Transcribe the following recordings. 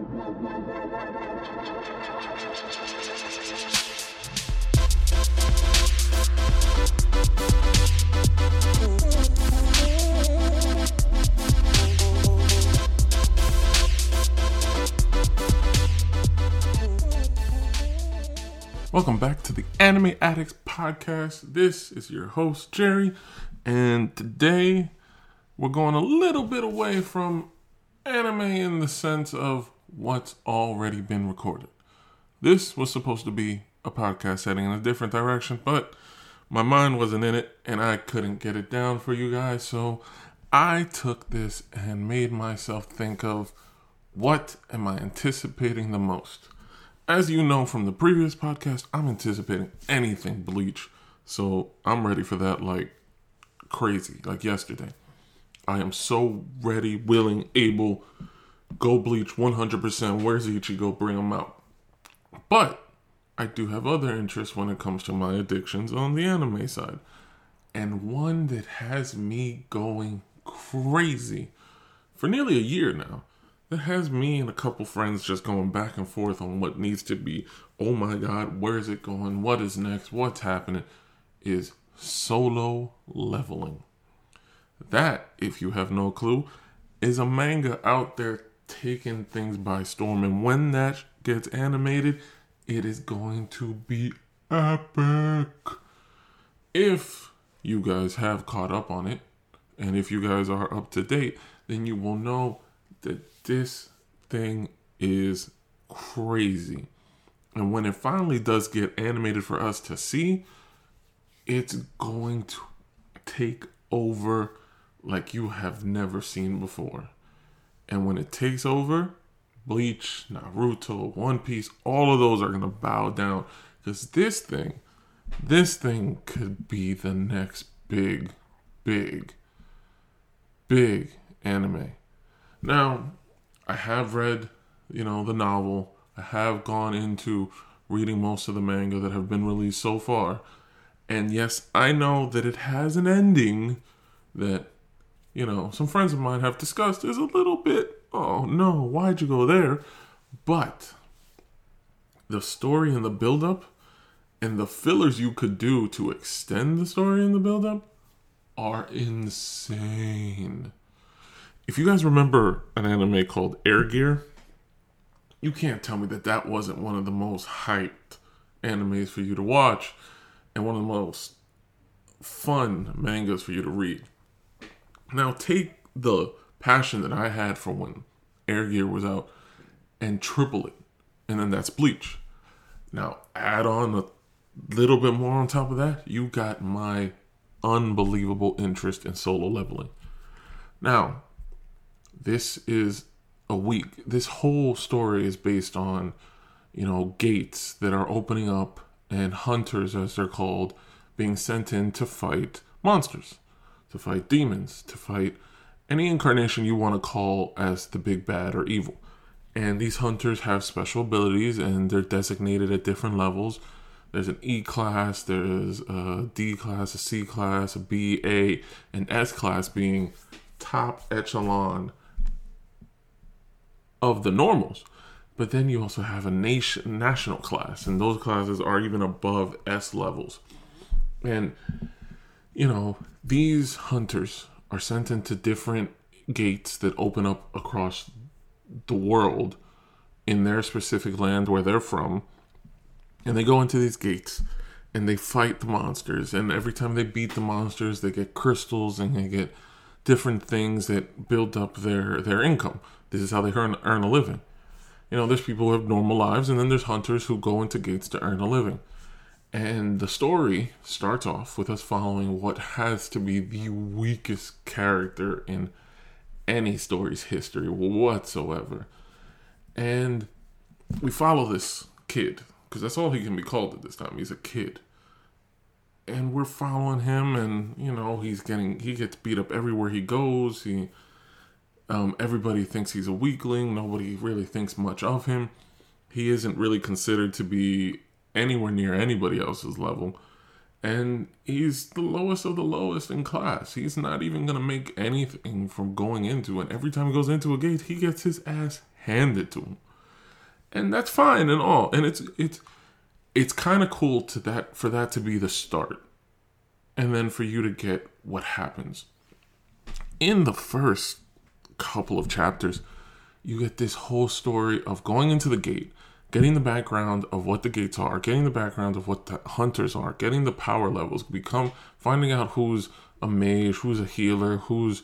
Welcome back to the Anime Addicts podcast. This is your host, Jerry, and today we're going a little bit away from anime in the sense of what's already been recorded. This was supposed to be a podcast heading in a different direction, but my mind wasn't in it and I couldn't get it down for you guys, so I took this and made myself think of what am I anticipating the most? as you know from the previous podcast, I'm anticipating anything Bleach. So I'm ready for that like crazy, like yesterday. I am so ready, willing, able. Go Bleach 100%. Where's Ichigo? Bring him out. But I do have other interests when it comes to my addictions on the anime side. And one that has me going crazy for nearly a year now that has me and a couple friends just going back and forth on what needs to be. Oh my God, where is it going? What is next? What's happening? Is solo leveling. That, if you have no clue, is a manga out there taking things by storm. And when that gets animated, it is going to be epic. If you guys have caught up on it, and if you guys are up to date, then you will know that this thing is crazy. And when it finally does get animated for us to see, it's going to take over like you have never seen before. And when it takes over, Bleach, Naruto, One Piece, all of those are going to bow down because this thing, this thing could be the next big, big, big anime. Now, I have read, you know, the novel. I have gone into reading most of the manga that have been released so far. And yes, I know that it has an ending that, you know, some friends of mine have discussed is a little bit, oh no, why'd you go there? But the story and the build-up and the fillers you could do to extend the story and the build-up are insane. If you guys remember an anime called Air Gear, you can't tell me that that wasn't one of the most hyped animes for you to watch and one of the most fun mangas for you to read. Now, take the passion that I had for when Air Gear was out and triple it, and then that's Bleach. Now, add on a little bit more on top of that, you got my unbelievable interest in solo leveling. Now, this is a week. This whole story is based on, you know, gates that are opening up and hunters, as they're called, being sent in to fight monsters, to fight demons, to fight any incarnation you want to call as the big bad or evil. And these hunters have special abilities and they're designated at different levels. There's an E class, there's a D class, a C class, a B, A, and S class being top echelon of the normals. But then you also have a nation national class, and those classes are even above S levels. And you know, these hunters are sent into different gates that open up across the world in their specific land where they're from. And they go into these gates and they fight the monsters. And every time they beat the monsters, they get crystals and they get different things that build up their, their income. This is how they earn, earn a living. You know, there's people who have normal lives, and then there's hunters who go into gates to earn a living. And the story starts off with us following what has to be the weakest character in any story's history whatsoever. And we follow this kid, because that's all he can be called at this time. He's a kid. And we're following him, and, you know, he's getting, he gets beat up everywhere he goes. He, um, everybody thinks he's a weakling. Nobody really thinks much of him. He isn't really considered to be anywhere near anybody else's level. And he's the lowest of the lowest in class. He's not even going to make anything from going into it. Every time he goes into a gate, he gets his ass handed to him. and that's fine and all. And it's it's it's kind of cool to that for that to be the start, and then for you to get what happens in the first couple of chapters. You get this whole story of going into the gate, getting the background of what the gates are, getting the background of what the hunters are, getting the power levels, become finding out who's a mage, who's a healer, who's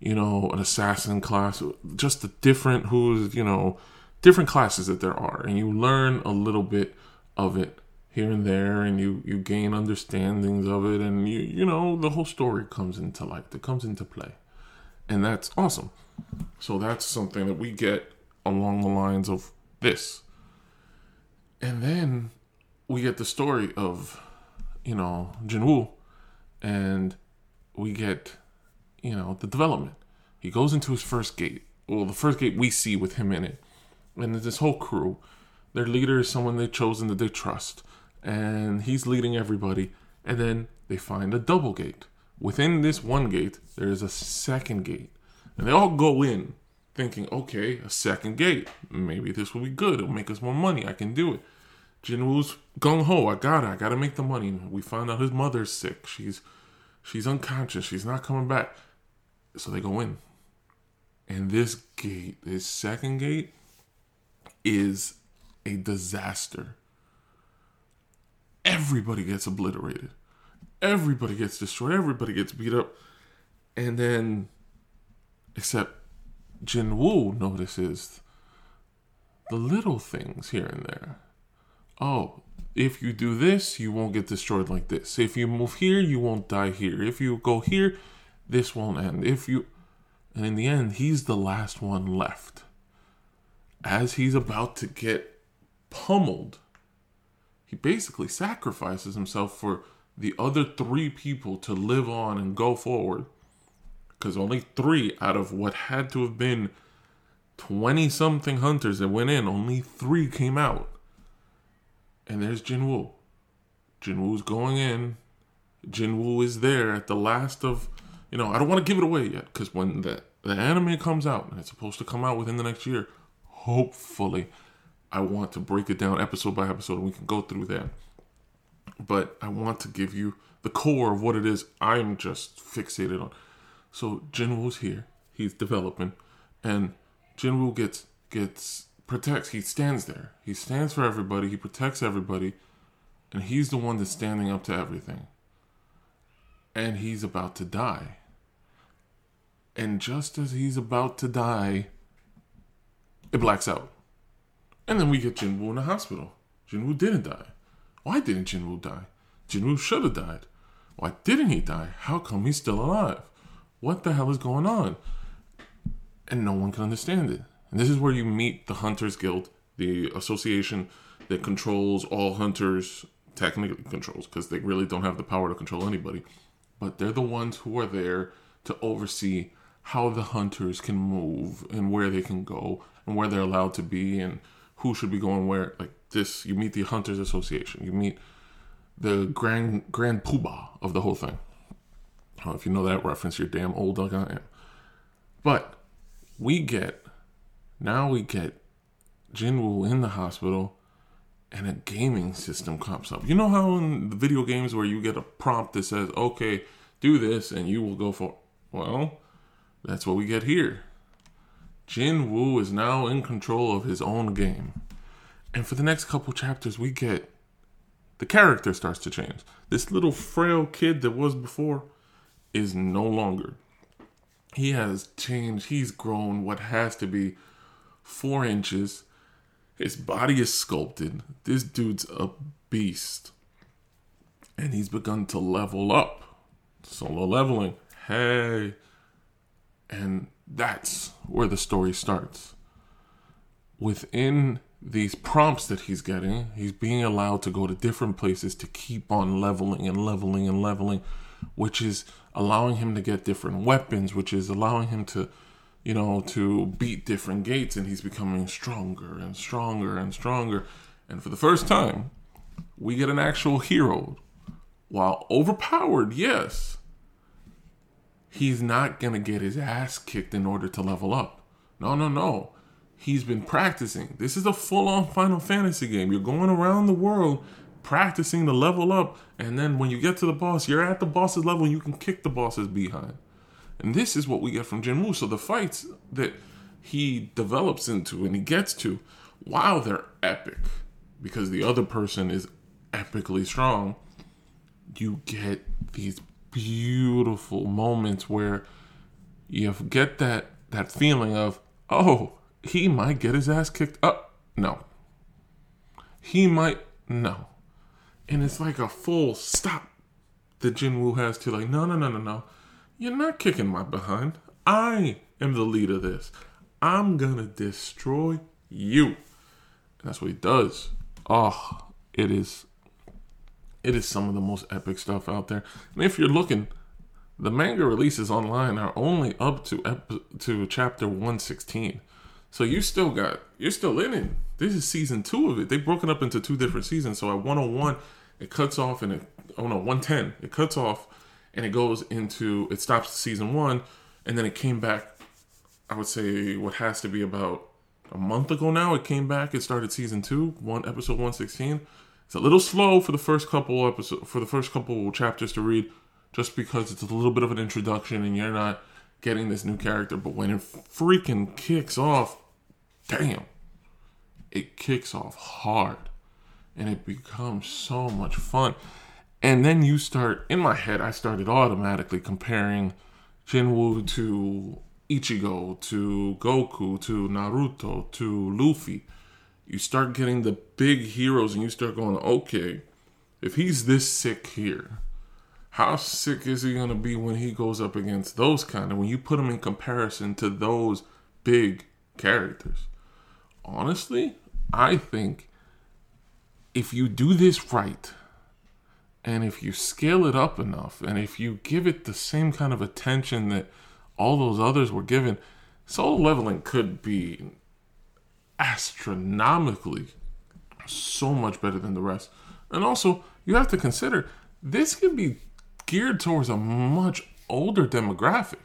you know an assassin class, just the different who's you know different classes that there are, and you learn a little bit of it here and there, and you you gain understandings of it, and you you know the whole story comes into light, it comes into play, and that's awesome. So that's something that we get along the lines of this. And then we get the story of, you know, Jinwoo and we get, you know, the development. He goes into his first gate. Well, the first gate we see with him in it. And this whole crew. Their leader is someone they've chosen that they trust. And he's leading everybody. And then they find a double gate. Within this one gate, there is a second gate. And they all go in thinking, okay, a second gate. Maybe this will be good. It'll make us more money. I can do it. Jinwoo's gung ho. I got it. I got to make the money. We find out his mother's sick. She's she's unconscious. She's not coming back. So they go in. And this gate, this second gate, is a disaster. Everybody gets obliterated. Everybody gets destroyed. Everybody gets beat up. And then Except Jinwoo notices the little things here and there. Oh, if you do this, you won't get destroyed like this. If you move here, you won't die here. If you go here, this won't end. If you. And in the end, he's the last one left. As he's about to get pummeled, he basically sacrifices himself for the other three people to live on and go forward because only three out of what had to have been 20 something hunters that went in, only three came out. And there's Jinwoo. Jinwoo's going in. Jinwoo is there at the last of, you know, I don't want to give it away yet because when the, the anime comes out, and it's supposed to come out within the next year, hopefully, I want to break it down episode by episode and we can go through that. But I want to give you the core of what it is I'm just fixated on. So Jinwoo's here. He's developing, and Jinwoo gets gets protects. He stands there. He stands for everybody. He protects everybody, and he's the one that's standing up to everything. And he's about to die. And just as he's about to die, it blacks out. And then we get Jinwoo in the hospital. Jinwoo didn't die. Why didn't Jinwoo die? Jinwoo should have died. Why didn't he die? How come he's still alive? what the hell is going on? And no one can understand it. And this is where you meet the Hunters Guild, the association that controls all hunters, technically controls, because they really don't have the power to control anybody. But they're the ones who are there to oversee how the hunters can move and where they can go and where they're allowed to be and who should be going where. Like this, you meet the Hunters Association. You meet the grand grand poobah of the whole thing. If you know that reference, you're damn old like I am. But we get now we get Jinwoo in the hospital and a gaming system comes up. You know how in the video games where you get a prompt that says, okay, do this and you will go for well, that's what we get here. Jinwoo is now in control of his own game. And for the next couple chapters, we get the character starts to change. This little frail kid that was before is no longer. He has changed. He's grown what has to be four inches. His body is sculpted. This dude's a beast. And he's begun to level up. Solo leveling. Hey. And that's where the story starts. Within these prompts that he's getting, he's being allowed to go to different places to keep on leveling and leveling and leveling, which is allowing him to get different weapons, which is allowing him to, you know, to beat different gates, and he's becoming stronger and stronger and stronger. And for the first time, we get an actual hero. While overpowered, yes, he's not gonna get his ass kicked in order to level up. No, no, no. he's been practicing. This is a full on Final Fantasy game. You're going around the world practicing to level up, and then when you get to the boss, you're at the boss's level and you can kick the boss's behind. And this is what we get from Jinwoo. So the fights that he develops into and he gets to, wow, they're epic because the other person is epically strong. You get these beautiful moments where you get that that feeling of, oh, he might get his ass kicked up. No. He might no. And it's like a full stop that Jinwoo has to like, no, no, no, no, no. You're not kicking my behind. I am the lead of this. I'm gonna destroy you. And that's what he does. Oh, it is it is some of the most epic stuff out there. And if you're looking, the manga releases online are only up to ep- to chapter 116. So you still got you're still in it. This is season two of it. They broke it up into two different seasons. So at 101, it cuts off and it oh no 110 it cuts off and it goes into it stops season one and then it came back. I would say what has to be about a month ago now. It came back. It started season two, one episode 116. It's a little slow for the first couple episode for the first couple chapters to read, just because it's a little bit of an introduction and you're not getting this new character. But when it freaking kicks off, damn, it kicks off hard, and it becomes so much fun. And then you start in my head. I started automatically comparing Jinwoo to Ichigo, to Goku, to Naruto, to Luffy you start getting the big heroes and you start going, okay, if he's this sick here, how sick is he going to be when he goes up against those kind of, when you put him in comparison to those big characters? Honestly, I think if you do this right, and if you scale it up enough, and if you give it the same kind of attention that all those others were given, solo leveling could be astronomically so much better than the rest. And also, you have to consider this can be geared towards a much older demographic.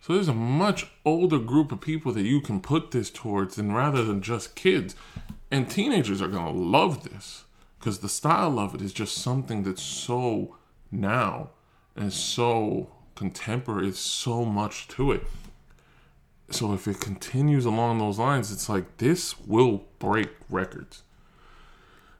So there's a much older group of people that you can put this towards and rather than just kids. And teenagers are going to love this because the style of it is just something that's so now and so contemporary. It's so much to it. So if it continues along those lines, it's like this will break records.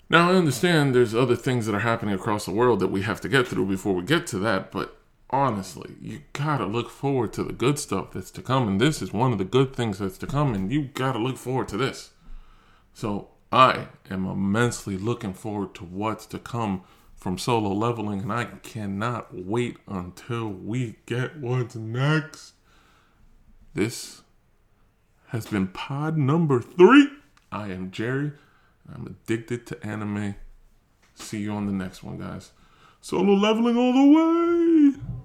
Now I understand there's other things that are happening across the world that we have to get through before we get to that, but honestly, you gotta look forward to the good stuff that's to come, and this is one of the good things that's to come, and you gotta look forward to this. So I am immensely looking forward to what's to come from solo leveling, and I cannot wait until we get what's next. This has been pod number three. I am Jerry. I'm addicted to anime. See you on the next one, guys. Solo leveling all the way.